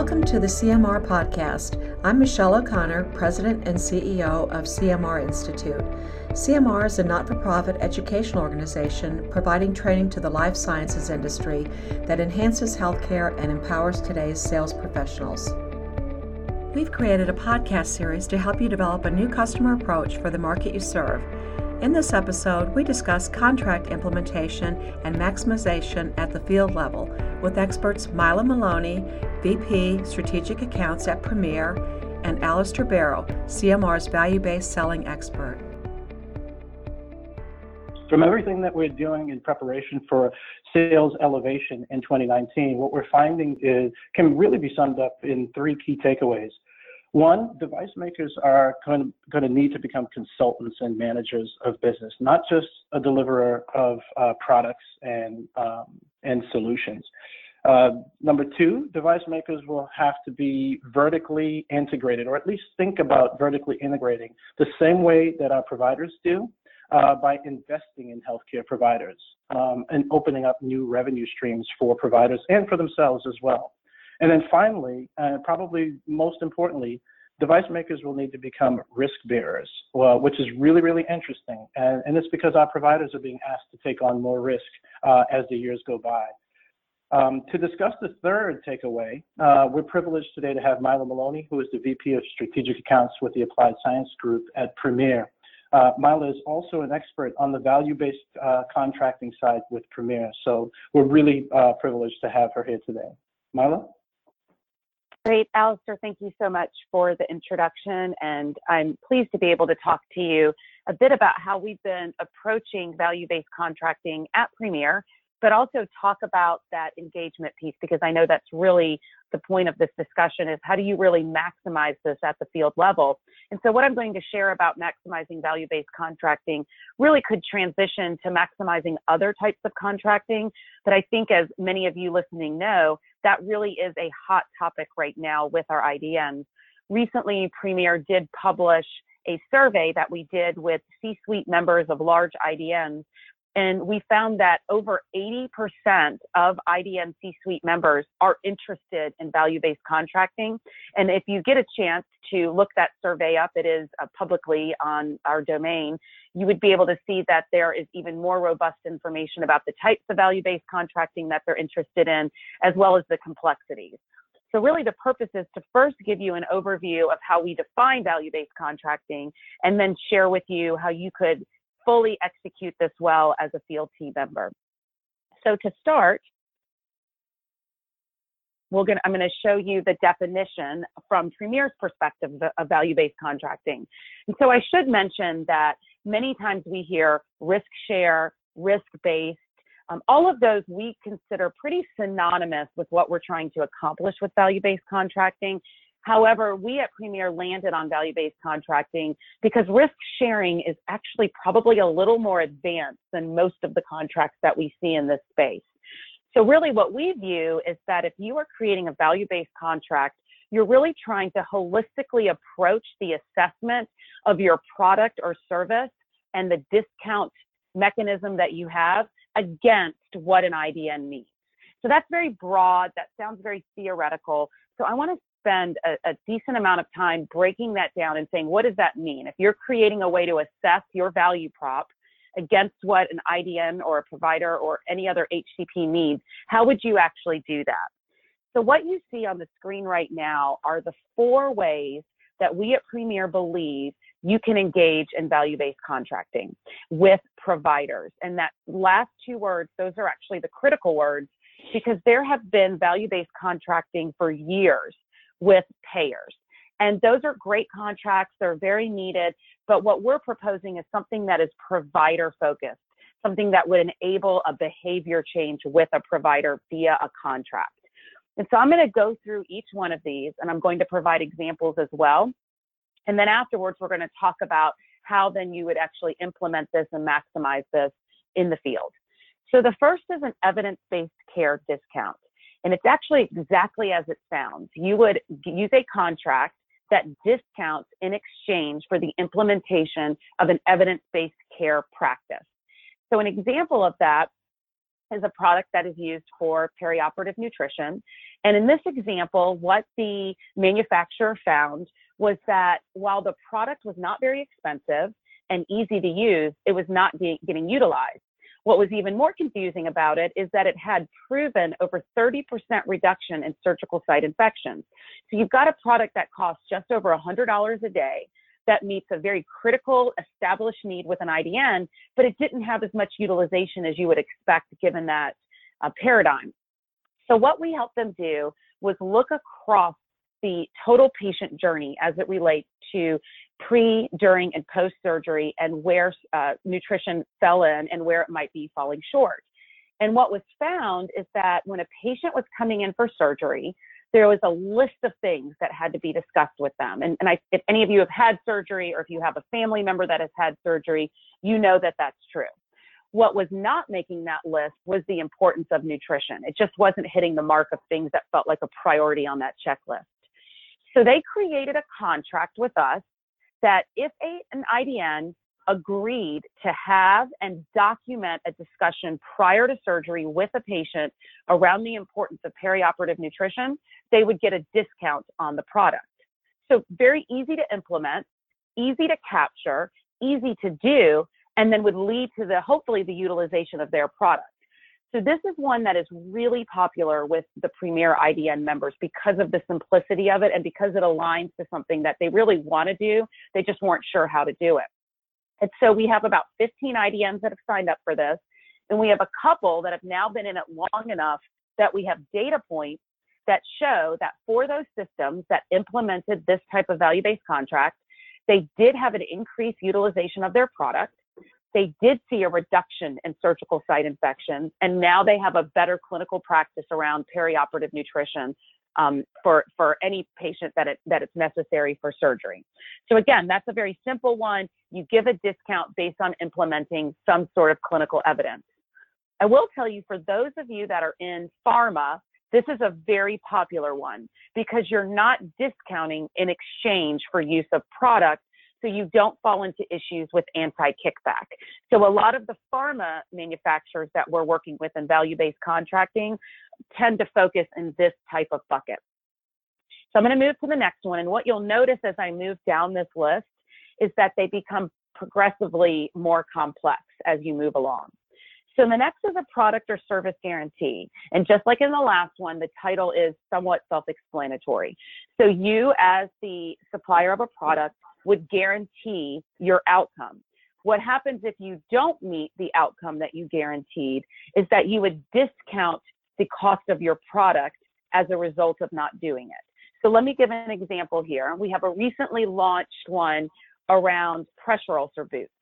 Welcome to the CMR podcast. I'm Michelle O'Connor, President and CEO of CMR Institute. CMR is a not for profit educational organization providing training to the life sciences industry that enhances healthcare and empowers today's sales professionals. We've created a podcast series to help you develop a new customer approach for the market you serve. In this episode, we discuss contract implementation and maximization at the field level with experts Mila Maloney, VP Strategic Accounts at Premier, and Alistair Barrow, CMR's value based selling expert. From everything that we're doing in preparation for sales elevation in 2019, what we're finding is can really be summed up in three key takeaways. One, device makers are going to, need to become consultants and managers of business, not just a deliverer of uh, products and um, and solutions. Uh, number two, device makers will have to be vertically integrated, or at least think about vertically integrating the same way that our providers do uh, by investing in healthcare providers um, and opening up new revenue streams for providers and for themselves as well. And then finally, and uh, probably most importantly, device makers will need to become risk bearers, well, which is really, really interesting. And, and, it's because our providers are being asked to take on more risk uh, as the years go by. Um, to discuss the third takeaway, uh, we're privileged today to have Mila Maloney, who is the VP of Strategic Accounts with the Applied Science Group at Premier. Uh, Mila is also an expert on the value-based uh, contracting side with Premier, so we're really uh, privileged to have her here today. Mila? Great, Alistair, thank you so much for the introduction, and I'm pleased to be able to talk to you a bit about how we've been approaching value-based contracting at Premier but also talk about that engagement piece because I know that's really the point of this discussion is how do you really maximize this at the field level? And so what I'm going to share about maximizing value-based contracting really could transition to maximizing other types of contracting. But I think as many of you listening know, that really is a hot topic right now with our IDNs. Recently, Premier did publish a survey that we did with C-suite members of large IDNs and we found that over 80% of IDN C suite members are interested in value based contracting. And if you get a chance to look that survey up, it is uh, publicly on our domain, you would be able to see that there is even more robust information about the types of value based contracting that they're interested in, as well as the complexities. So really the purpose is to first give you an overview of how we define value-based contracting and then share with you how you could fully execute this well as a field team member. So to start, we're going I'm going to show you the definition from Premier's perspective of value-based contracting. And so I should mention that many times we hear risk share, risk-based, um, all of those we consider pretty synonymous with what we're trying to accomplish with value-based contracting. However, we at Premier landed on value based contracting because risk sharing is actually probably a little more advanced than most of the contracts that we see in this space. So, really, what we view is that if you are creating a value based contract, you're really trying to holistically approach the assessment of your product or service and the discount mechanism that you have against what an IDN needs. So that's very broad. That sounds very theoretical. So I want to spend a, a, decent amount of time breaking that down and saying, what does that mean? If you're creating a way to assess your value prop against what an IDN or a provider or any other HCP needs, how would you actually do that? So, what you see on the screen right now are the four ways that we at Premier believe you can engage in value based contracting with providers. And that last two words, those are actually the critical words because there have been value based contracting for years with payers. And those are great contracts, they're very needed. But what we're proposing is something that is provider focused, something that would enable a behavior change with a provider via a contract. And so I'm going to go through each one of these and I'm going to provide examples as well. And then afterwards, we're going to talk about how then you would actually implement this and maximize this in the field. So the first is an evidence based care discount. And it's actually exactly as it sounds. You would use a contract that discounts in exchange for the implementation of an evidence based care practice. So, an example of that is a product that is used for perioperative nutrition. And in this example, what the manufacturer found was that while the product was not very expensive and easy to use, it was not getting utilized. What was even more confusing about it is that it had proven over 30% reduction in surgical site infections. So you've got a product that costs just over $100 a day that meets a very critical established need with an IDN, but it didn't have as much utilization as you would expect given that uh, paradigm. So what we helped them do was look across the total patient journey as it relates to pre, during, and post surgery and where uh, nutrition fell in and where it might be falling short. And what was found is that when a patient was coming in for surgery, there was a list of things that had to be discussed with them. And, and I, if any of you have had surgery or if you have a family member that has had surgery, you know that that's true. What was not making that list was the importance of nutrition. It just wasn't hitting the mark of things that felt like a priority on that checklist. So they created a contract with us that if a, an IDN agreed to have and document a discussion prior to surgery with a patient around the importance of perioperative nutrition, they would get a discount on the product. So very easy to implement, easy to capture, easy to do, and then would lead to the hopefully the utilization of their product. So this is one that is really popular with the Premier IDN members because of the simplicity of it and because it aligns to something that they really want to do. They just weren't sure how to do it. And so we have about 15 IDNs that have signed up for this. And we have a couple that have now been in it long enough that we have data points that show that for those systems that implemented this type of value based contract, they did have an increased utilization of their product they did see a reduction in surgical site infections, and now they have a better clinical practice around perioperative nutrition um, for for any patient that it that it's necessary for surgery. So again, that's a very simple one. You give a discount based on implementing some sort of clinical evidence. I will tell you for those of you that are in pharma, this is a very popular one because you're not discounting in exchange for use of product so you don't fall into issues with anti-kickback. So a lot of the pharma manufacturers that we're working with in value-based contracting tend to focus in this type of bucket. So I'm going to move to the next one. And what you'll notice as I move down this list is that they become progressively more complex as you move along. So the next is a product or service guarantee. And just like in the last one, the title is somewhat self-explanatory. So you as the supplier of a product would guarantee your outcome. What happens if you don't meet the outcome that you guaranteed is that you would discount the cost of your product as a result of not doing it. So let me give an example here. We have a recently launched one around pressure ulcer boots.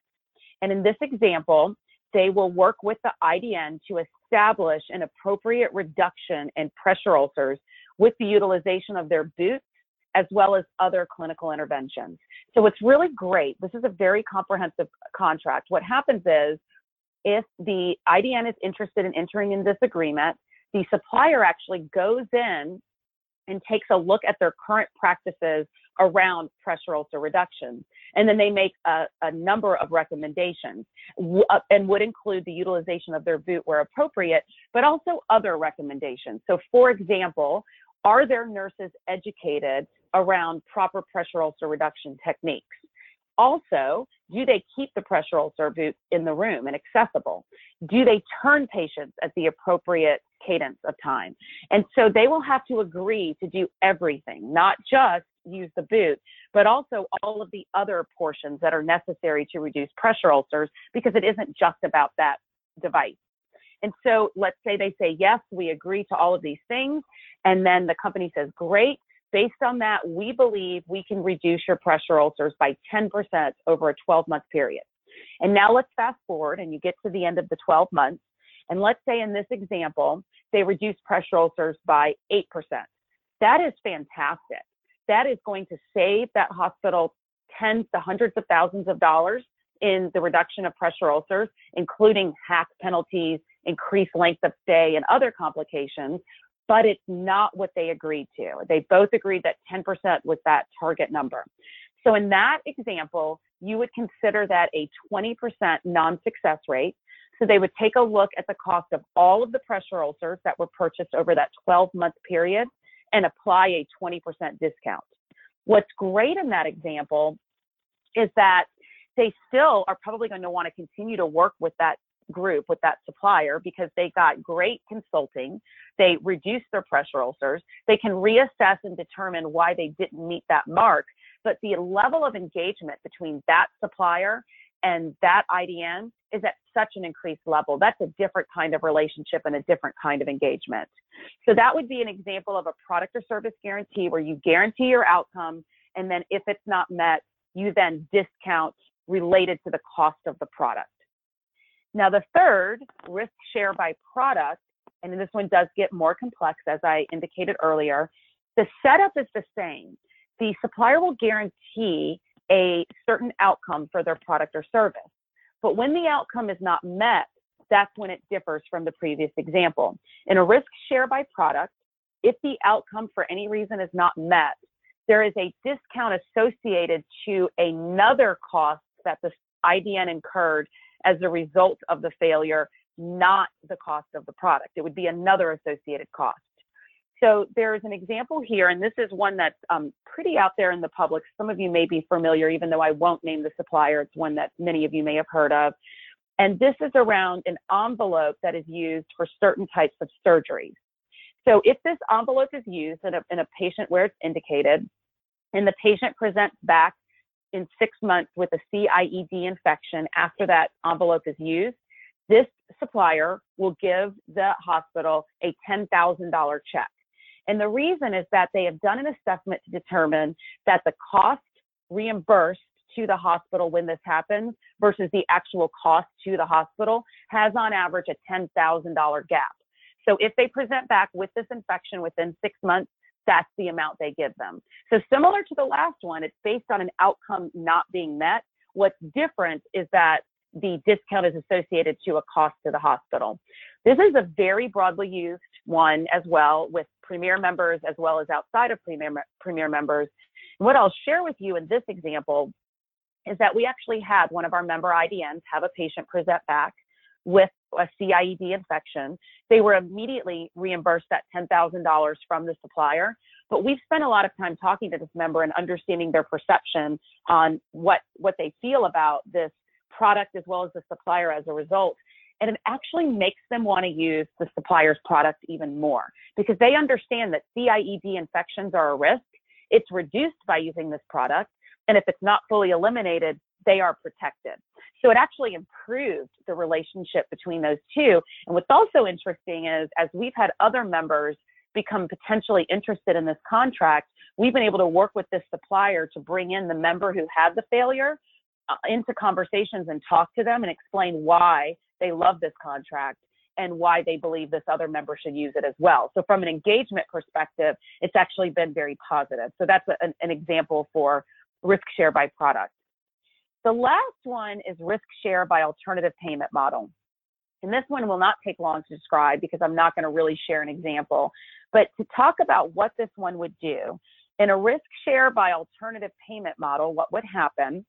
And in this example, they will work with the IDN to establish an appropriate reduction in pressure ulcers with the utilization of their boots as well as other clinical interventions. So it's really great. This is a very comprehensive contract. What happens is if the IDN is interested in entering in this agreement, the supplier actually goes in and takes a look at their current practices around pressure ulcer reduction. And then they make a, a number of recommendations uh, and would include the utilization of their boot where appropriate, but also other recommendations. So, for example, are their nurses educated around proper pressure ulcer reduction techniques? Also, do they keep the pressure ulcer boot in the room and accessible? Do they turn patients at the appropriate cadence of time? And so they will have to agree to do everything, not just use the boot, but also all of the other portions that are necessary to reduce pressure ulcers because it isn't just about that device. And so let's say they say, yes, we agree to all of these things. And then the company says, great. Based on that, we believe we can reduce your pressure ulcers by 10% over a 12 month period. And now let's fast forward and you get to the end of the 12 months. And let's say in this example, they reduce pressure ulcers by 8%. That is fantastic. That is going to save that hospital tens to hundreds of thousands of dollars in the reduction of pressure ulcers, including HAC penalties, increased length of stay, and other complications. But it's not what they agreed to. They both agreed that 10% was that target number. So in that example, you would consider that a 20% non-success rate. So they would take a look at the cost of all of the pressure ulcers that were purchased over that 12 month period and apply a 20% discount. What's great in that example is that they still are probably going to want to continue to work with that group, with that supplier, because they got great consulting. They reduced their pressure ulcers. They can reassess and determine why they didn't meet that mark. But the level of engagement between that supplier and that IDN is at such an increased level. That's a different kind of relationship and a different kind of engagement. So that would be an example of a product or service guarantee where you guarantee your outcome, and then if it's not met, you then discount related to the cost of the product. Now, the third, risk share by product, and this one does get more complex, as I indicated earlier. The setup is the same. The supplier will guarantee a certain outcome for their product or service. But when the outcome is not met, that's when it differs from the previous example. In a risk share by product, if the outcome for any reason is not met, there is a discount associated to another cost that the IDN incurred as a result of the failure, not the cost of the product. It would be another associated cost. So there's an example here, and this is one that's um, pretty out there in the public. Some of you may be familiar, even though I won't name the supplier. It's one that many of you may have heard of. And this is around an envelope that is used for certain types of surgeries. So if this envelope is used in a, in a patient where it's indicated, and the patient presents back in six months with a CIED infection after that envelope is used, this supplier will give the hospital a $10,000 check. And the reason is that they have done an assessment to determine that the cost reimbursed to the hospital when this happens versus the actual cost to the hospital has on average a $10,000 gap. So if they present back with this infection within six months, that's the amount they give them. So similar to the last one, it's based on an outcome not being met. What's different is that the discount is associated to a cost to the hospital. This is a very broadly used one as well with Premier members as well as outside of Premier, Premier members. And what I'll share with you in this example is that we actually had one of our member IDNs have a patient present back with a CIED infection. They were immediately reimbursed that $10,000 from the supplier. But we've spent a lot of time talking to this member and understanding their perception on what, what they feel about this product as well as the supplier as a result. And it actually makes them want to use the supplier's product even more because they understand that CIED infections are a risk. It's reduced by using this product. And if it's not fully eliminated, they are protected. So it actually improved the relationship between those two. And what's also interesting is as we've had other members become potentially interested in this contract, we've been able to work with this supplier to bring in the member who had the failure uh, into conversations and talk to them and explain why they love this contract and why they believe this other member should use it as well. So from an engagement perspective, it's actually been very positive. So that's a, an, an example for risk share by product. The last one is risk share by alternative payment model. And this one will not take long to describe because I'm not going to really share an example. But to talk about what this one would do, in a risk share by alternative payment model, what would happen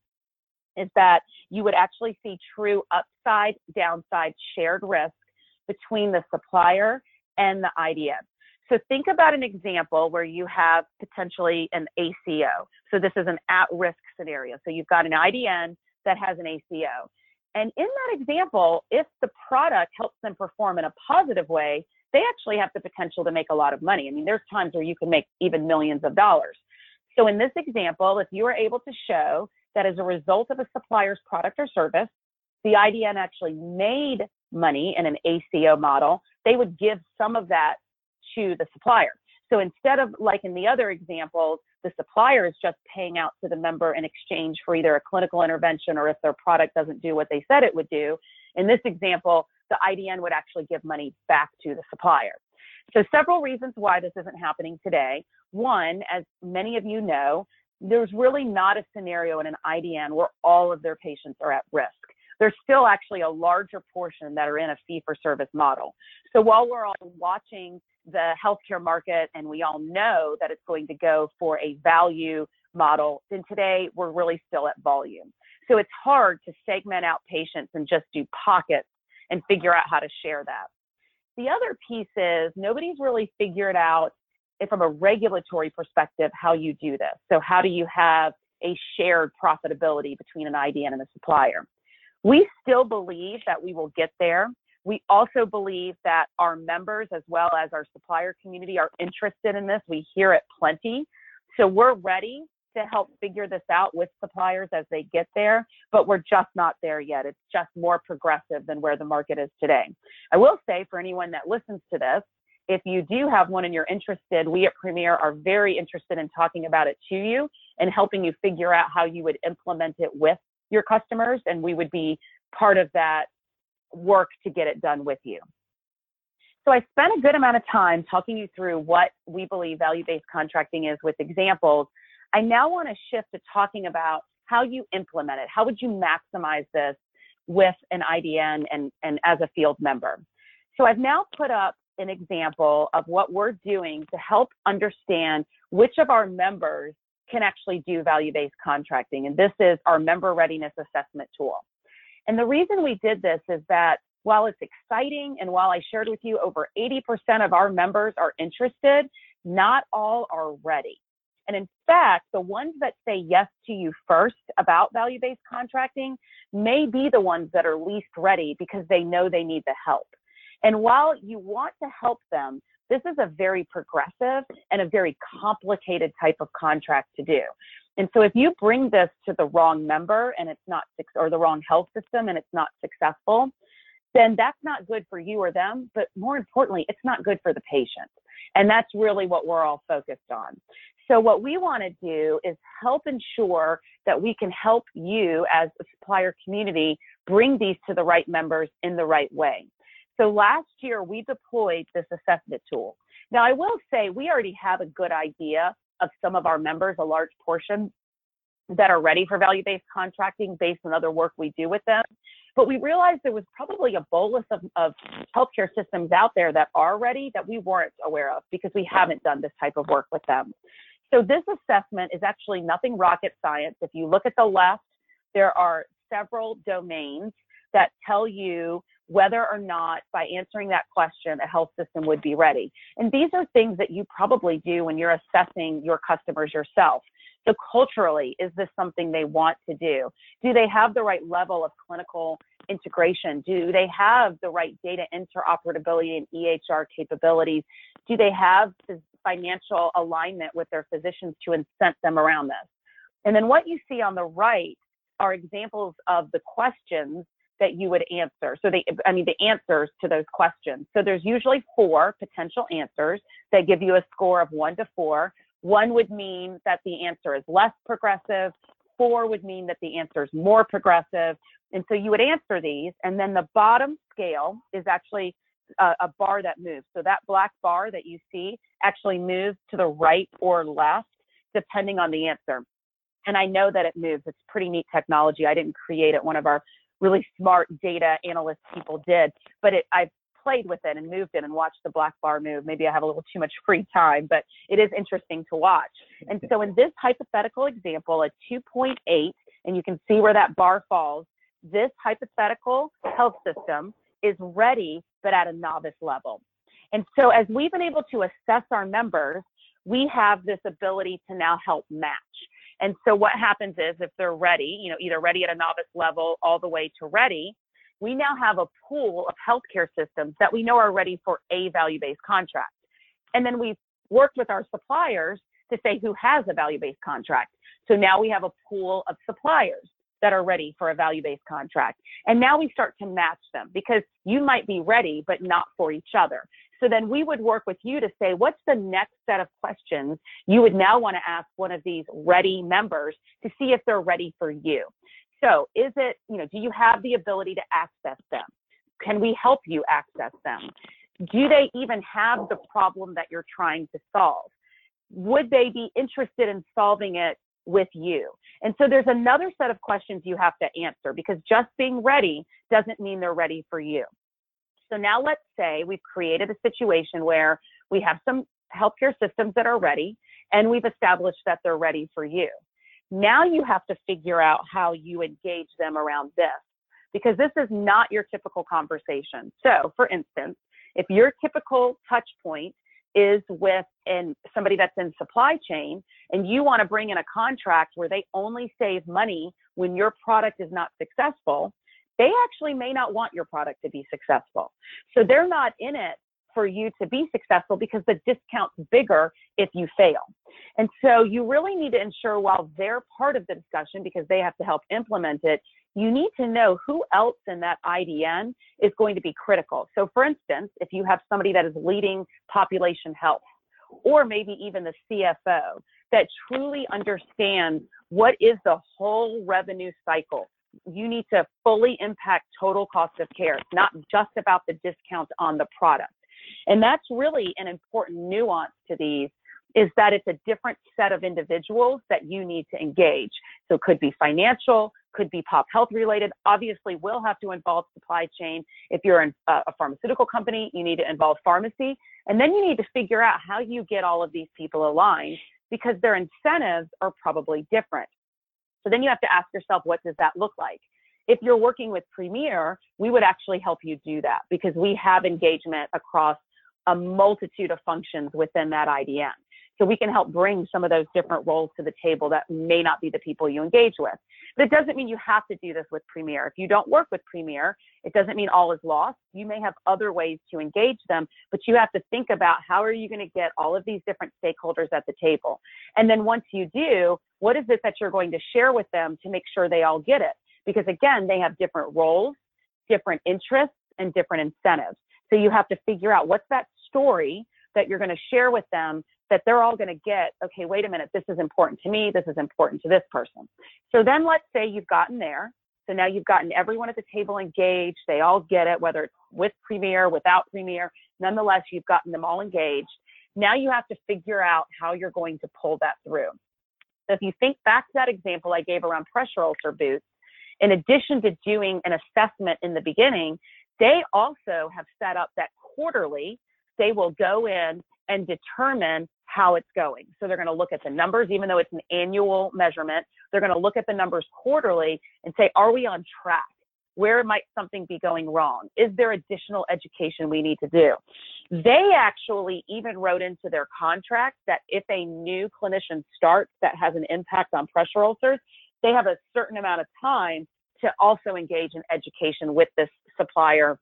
is that you would actually see true upside, downside shared risk between the supplier and the IDN. So think about an example where you have potentially an ACO. So this is an at-risk scenario. So you've got an IDN that has an ACO. And in that example, if the product helps them perform in a positive way, they actually have the potential to make a lot of money. I mean, there's times where you can make even millions of dollars. So in this example, if you are able to show that as a result of a supplier's product or service, the IDN actually made money in an ACO model, they would give some of that to the supplier. So instead of like in the other examples, the supplier is just paying out to the member in exchange for either a clinical intervention or if their product doesn't do what they said it would do. In this example, the IDN would actually give money back to the supplier. So several reasons why this isn't happening today. One, as many of you know, there's really not a scenario in an IDN where all of their patients are at risk. There's still actually a larger portion that are in a fee for service model. So while we're all watching the healthcare market and we all know that it's going to go for a value model, then today we're really still at volume. So it's hard to segment out patients and just do pockets and figure out how to share that. The other piece is nobody's really figured out eh, from a regulatory perspective how you do this. So how do you have a shared profitability between an IDN and a supplier? We still believe that we will get there. We also believe that our members, as well as our supplier community, are interested in this. We hear it plenty. So we're ready to help figure this out with suppliers as they get there, but we're just not there yet. It's just more progressive than where the market is today. I will say for anyone that listens to this, if you do have one and you're interested, we at Premier are very interested in talking about it to you and helping you figure out how you would implement it with your customers. And we would be part of that work to get it done with you. So I spent a good amount of time talking you through what we believe value-based contracting is with examples. I now want to shift to talking about how you implement it. How would you maximize this with an IDN and, and as a field member? So I've now put up an example of what we're doing to help understand which of our members can actually do value-based contracting. And this is our member readiness assessment tool. And the reason we did this is that while it's exciting and while I shared with you over 80% of our members are interested, not all are ready. And in fact, the ones that say yes to you first about value based contracting may be the ones that are least ready because they know they need the help. And while you want to help them, this is a very progressive and a very complicated type of contract to do. And so if you bring this to the wrong member and it's not, or the wrong health system and it's not successful, then that's not good for you or them. But more importantly, it's not good for the patient. And that's really what we're all focused on. So what we want to do is help ensure that we can help you as a supplier community bring these to the right members in the right way. So last year we deployed this assessment tool. Now I will say we already have a good idea of some of our members, a large portion that are ready for value-based contracting based on other work we do with them. But we realized there was probably a bolus of, of healthcare systems out there that are ready that we weren't aware of because we haven't done this type of work with them. So this assessment is actually nothing rocket science. If you look at the left, there are several domains that tell you whether or not by answering that question a health system would be ready. And these are things that you probably do when you're assessing your customers yourself. So culturally, is this something they want to do? Do they have the right level of clinical integration? Do they have the right data interoperability and EHR capabilities? Do they have financial alignment with their physicians to incent them around this? And then what you see on the right are examples of the questions that you would answer. So they, I mean, the answers to those questions. So there's usually four potential answers that give you a score of one to four. One would mean that the answer is less progressive. Four would mean that the answer is more progressive. And so you would answer these. And then the bottom scale is actually a, a bar that moves. So that black bar that you see actually moves to the right or left, depending on the answer. And I know that it moves. It's pretty neat technology. I didn't create it. One of our really smart data analyst people did, but it, I've played with it and moved it and watched the black bar move. Maybe I have a little too much free time, but it is interesting to watch. And so in this hypothetical example, a 2.8, and you can see where that bar falls, this hypothetical health system is ready, but at a novice level. And so as we've been able to assess our members, we have this ability to now help match. And so what happens is if they're ready, you know, either ready at a novice level all the way to ready, we now have a pool of healthcare systems that we know are ready for a value-based contract. And then we've worked with our suppliers to say who has a value-based contract. So now we have a pool of suppliers that are ready for a value-based contract. And now we start to match them because you might be ready, but not for each other. So then we would work with you to say, what's the next set of questions you would now want to ask one of these ready members to see if they're ready for you? So is it, you know, do you have the ability to access them? Can we help you access them? Do they even have the problem that you're trying to solve? Would they be interested in solving it with you? And so there's another set of questions you have to answer because just being ready doesn't mean they're ready for you. So now let's say we've created a situation where we have some healthcare systems that are ready and we've established that they're ready for you. Now you have to figure out how you engage them around this. because this is not your typical conversation. So, for instance, if your typical touch point is with in somebody that's in supply chain and you want to bring in a contract where they only save money when your product is not successful, they actually may not want your product to be successful. So they're not in it for you to be successful because the discount's bigger if you fail. And so you really need to ensure while they're part of the discussion because they have to help implement it, you need to know who else in that IDN is going to be critical. So for instance, if you have somebody that is leading population health or maybe even the CFO that truly understands what is the whole revenue cycle you need to fully impact total cost of care. Not just about the discount on the product. And that's really an important nuance to these is that it's a different set of individuals that you need to engage. So it could be financial, could be pop health related. Obviously, we'll have to involve supply chain. If you're in uh, a pharmaceutical company, you need to involve pharmacy. And then you need to figure out how you get all of these people aligned because their incentives are probably different. So then you have to ask yourself, what does that look like? If you're working with Premier, we would actually help you do that because we have engagement across a multitude of functions within that IDN. So we can help bring some of those different roles to the table that may not be the people you engage with. But it doesn't mean you have to do this with Premier. If you don't work with Premier, it doesn't mean all is lost. You may have other ways to engage them, but you have to think about how are you going to get all of these different stakeholders at the table. And then once you do, what is it that you're going to share with them to make sure they all get it? Because again, they have different roles, different interests, and different incentives. So you have to figure out what's that story that you're going to share with them that they're all going to get, okay, wait a minute, this is important to me, this is important to this person. So then let's say you've gotten there. So now you've gotten everyone at the table engaged, they all get it, whether it's with Premier, without Premier, nonetheless, you've gotten them all engaged. Now you have to figure out how you're going to pull that through. So if you think back to that example I gave around pressure ulcer boots, in addition to doing an assessment in the beginning, they also have set up that quarterly, they will go in and determine how it's going. So they're going to look at the numbers, even though it's an annual measurement. They're going to look at the numbers quarterly and say, are we on track? Where might something be going wrong? Is there additional education we need to do? They actually even wrote into their contract that if a new clinician starts that has an impact on pressure ulcers, they have a certain amount of time to also engage in education with this supplier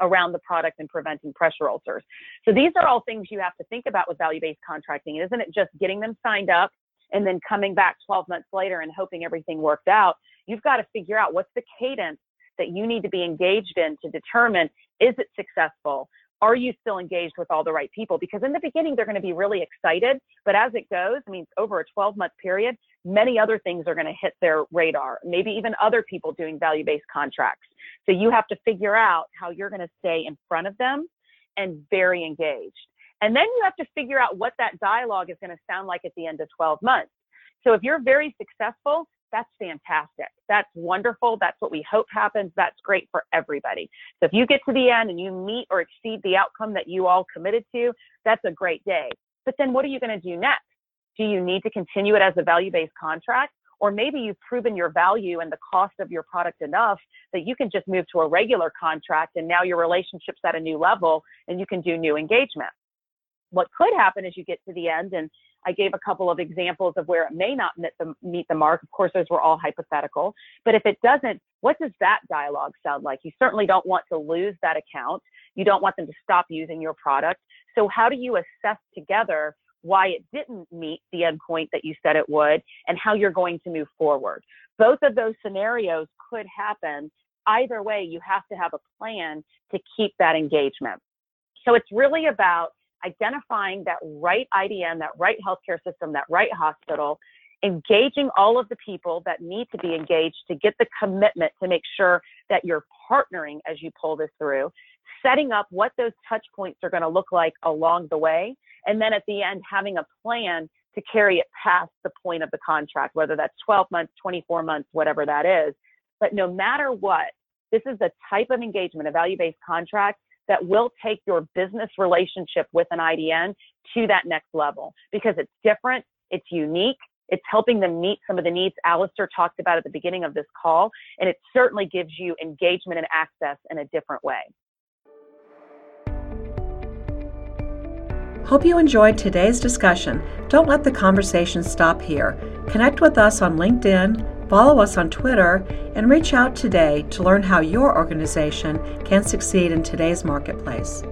around the product and preventing pressure ulcers. So these are all things you have to think about with value-based contracting. Isn't it just getting them signed up and then coming back 12 months later and hoping everything worked out. You've got to figure out what's the cadence that you need to be engaged in to determine is it successful? Are you still engaged with all the right people? Because in the beginning, they're going to be really excited. But as it goes, I mean, over a 12 month period, many other things are going to hit their radar, maybe even other people doing value based contracts. So you have to figure out how you're going to stay in front of them and very engaged. And then you have to figure out what that dialogue is going to sound like at the end of 12 months. So if you're very successful, that's fantastic. That's wonderful. That's what we hope happens. That's great for everybody. So if you get to the end and you meet or exceed the outcome that you all committed to, that's a great day. But then what are you going to do next? Do you need to continue it as a value based contract? Or maybe you've proven your value and the cost of your product enough that you can just move to a regular contract and now your relationship's at a new level and you can do new engagement. What could happen is you get to the end and I gave a couple of examples of where it may not meet the, meet the mark. Of course, those were all hypothetical. But if it doesn't, what does that dialogue sound like? You certainly don't want to lose that account. You don't want them to stop using your product. So how do you assess together why it didn't meet the endpoint that you said it would and how you're going to move forward? Both of those scenarios could happen. Either way, you have to have a plan to keep that engagement. So it's really about identifying that right IDN, that right healthcare system, that right hospital, engaging all of the people that need to be engaged to get the commitment to make sure that you're partnering as you pull this through, setting up what those touch points are going to look like along the way, and then at the end, having a plan to carry it past the point of the contract, whether that's 12 months, 24 months, whatever that is. But no matter what, this is the type of engagement, a value based contract that will take your business relationship with an IDN to that next level because it's different, it's unique, It's helping them meet some of the needs Alistair talked about at the beginning of this call, and it certainly gives you engagement and access in a different way. Hope you enjoyed today's discussion. Don't let the conversation stop here. Connect with us on LinkedIn, follow us on Twitter, and reach out today to learn how your organization can succeed in today's marketplace.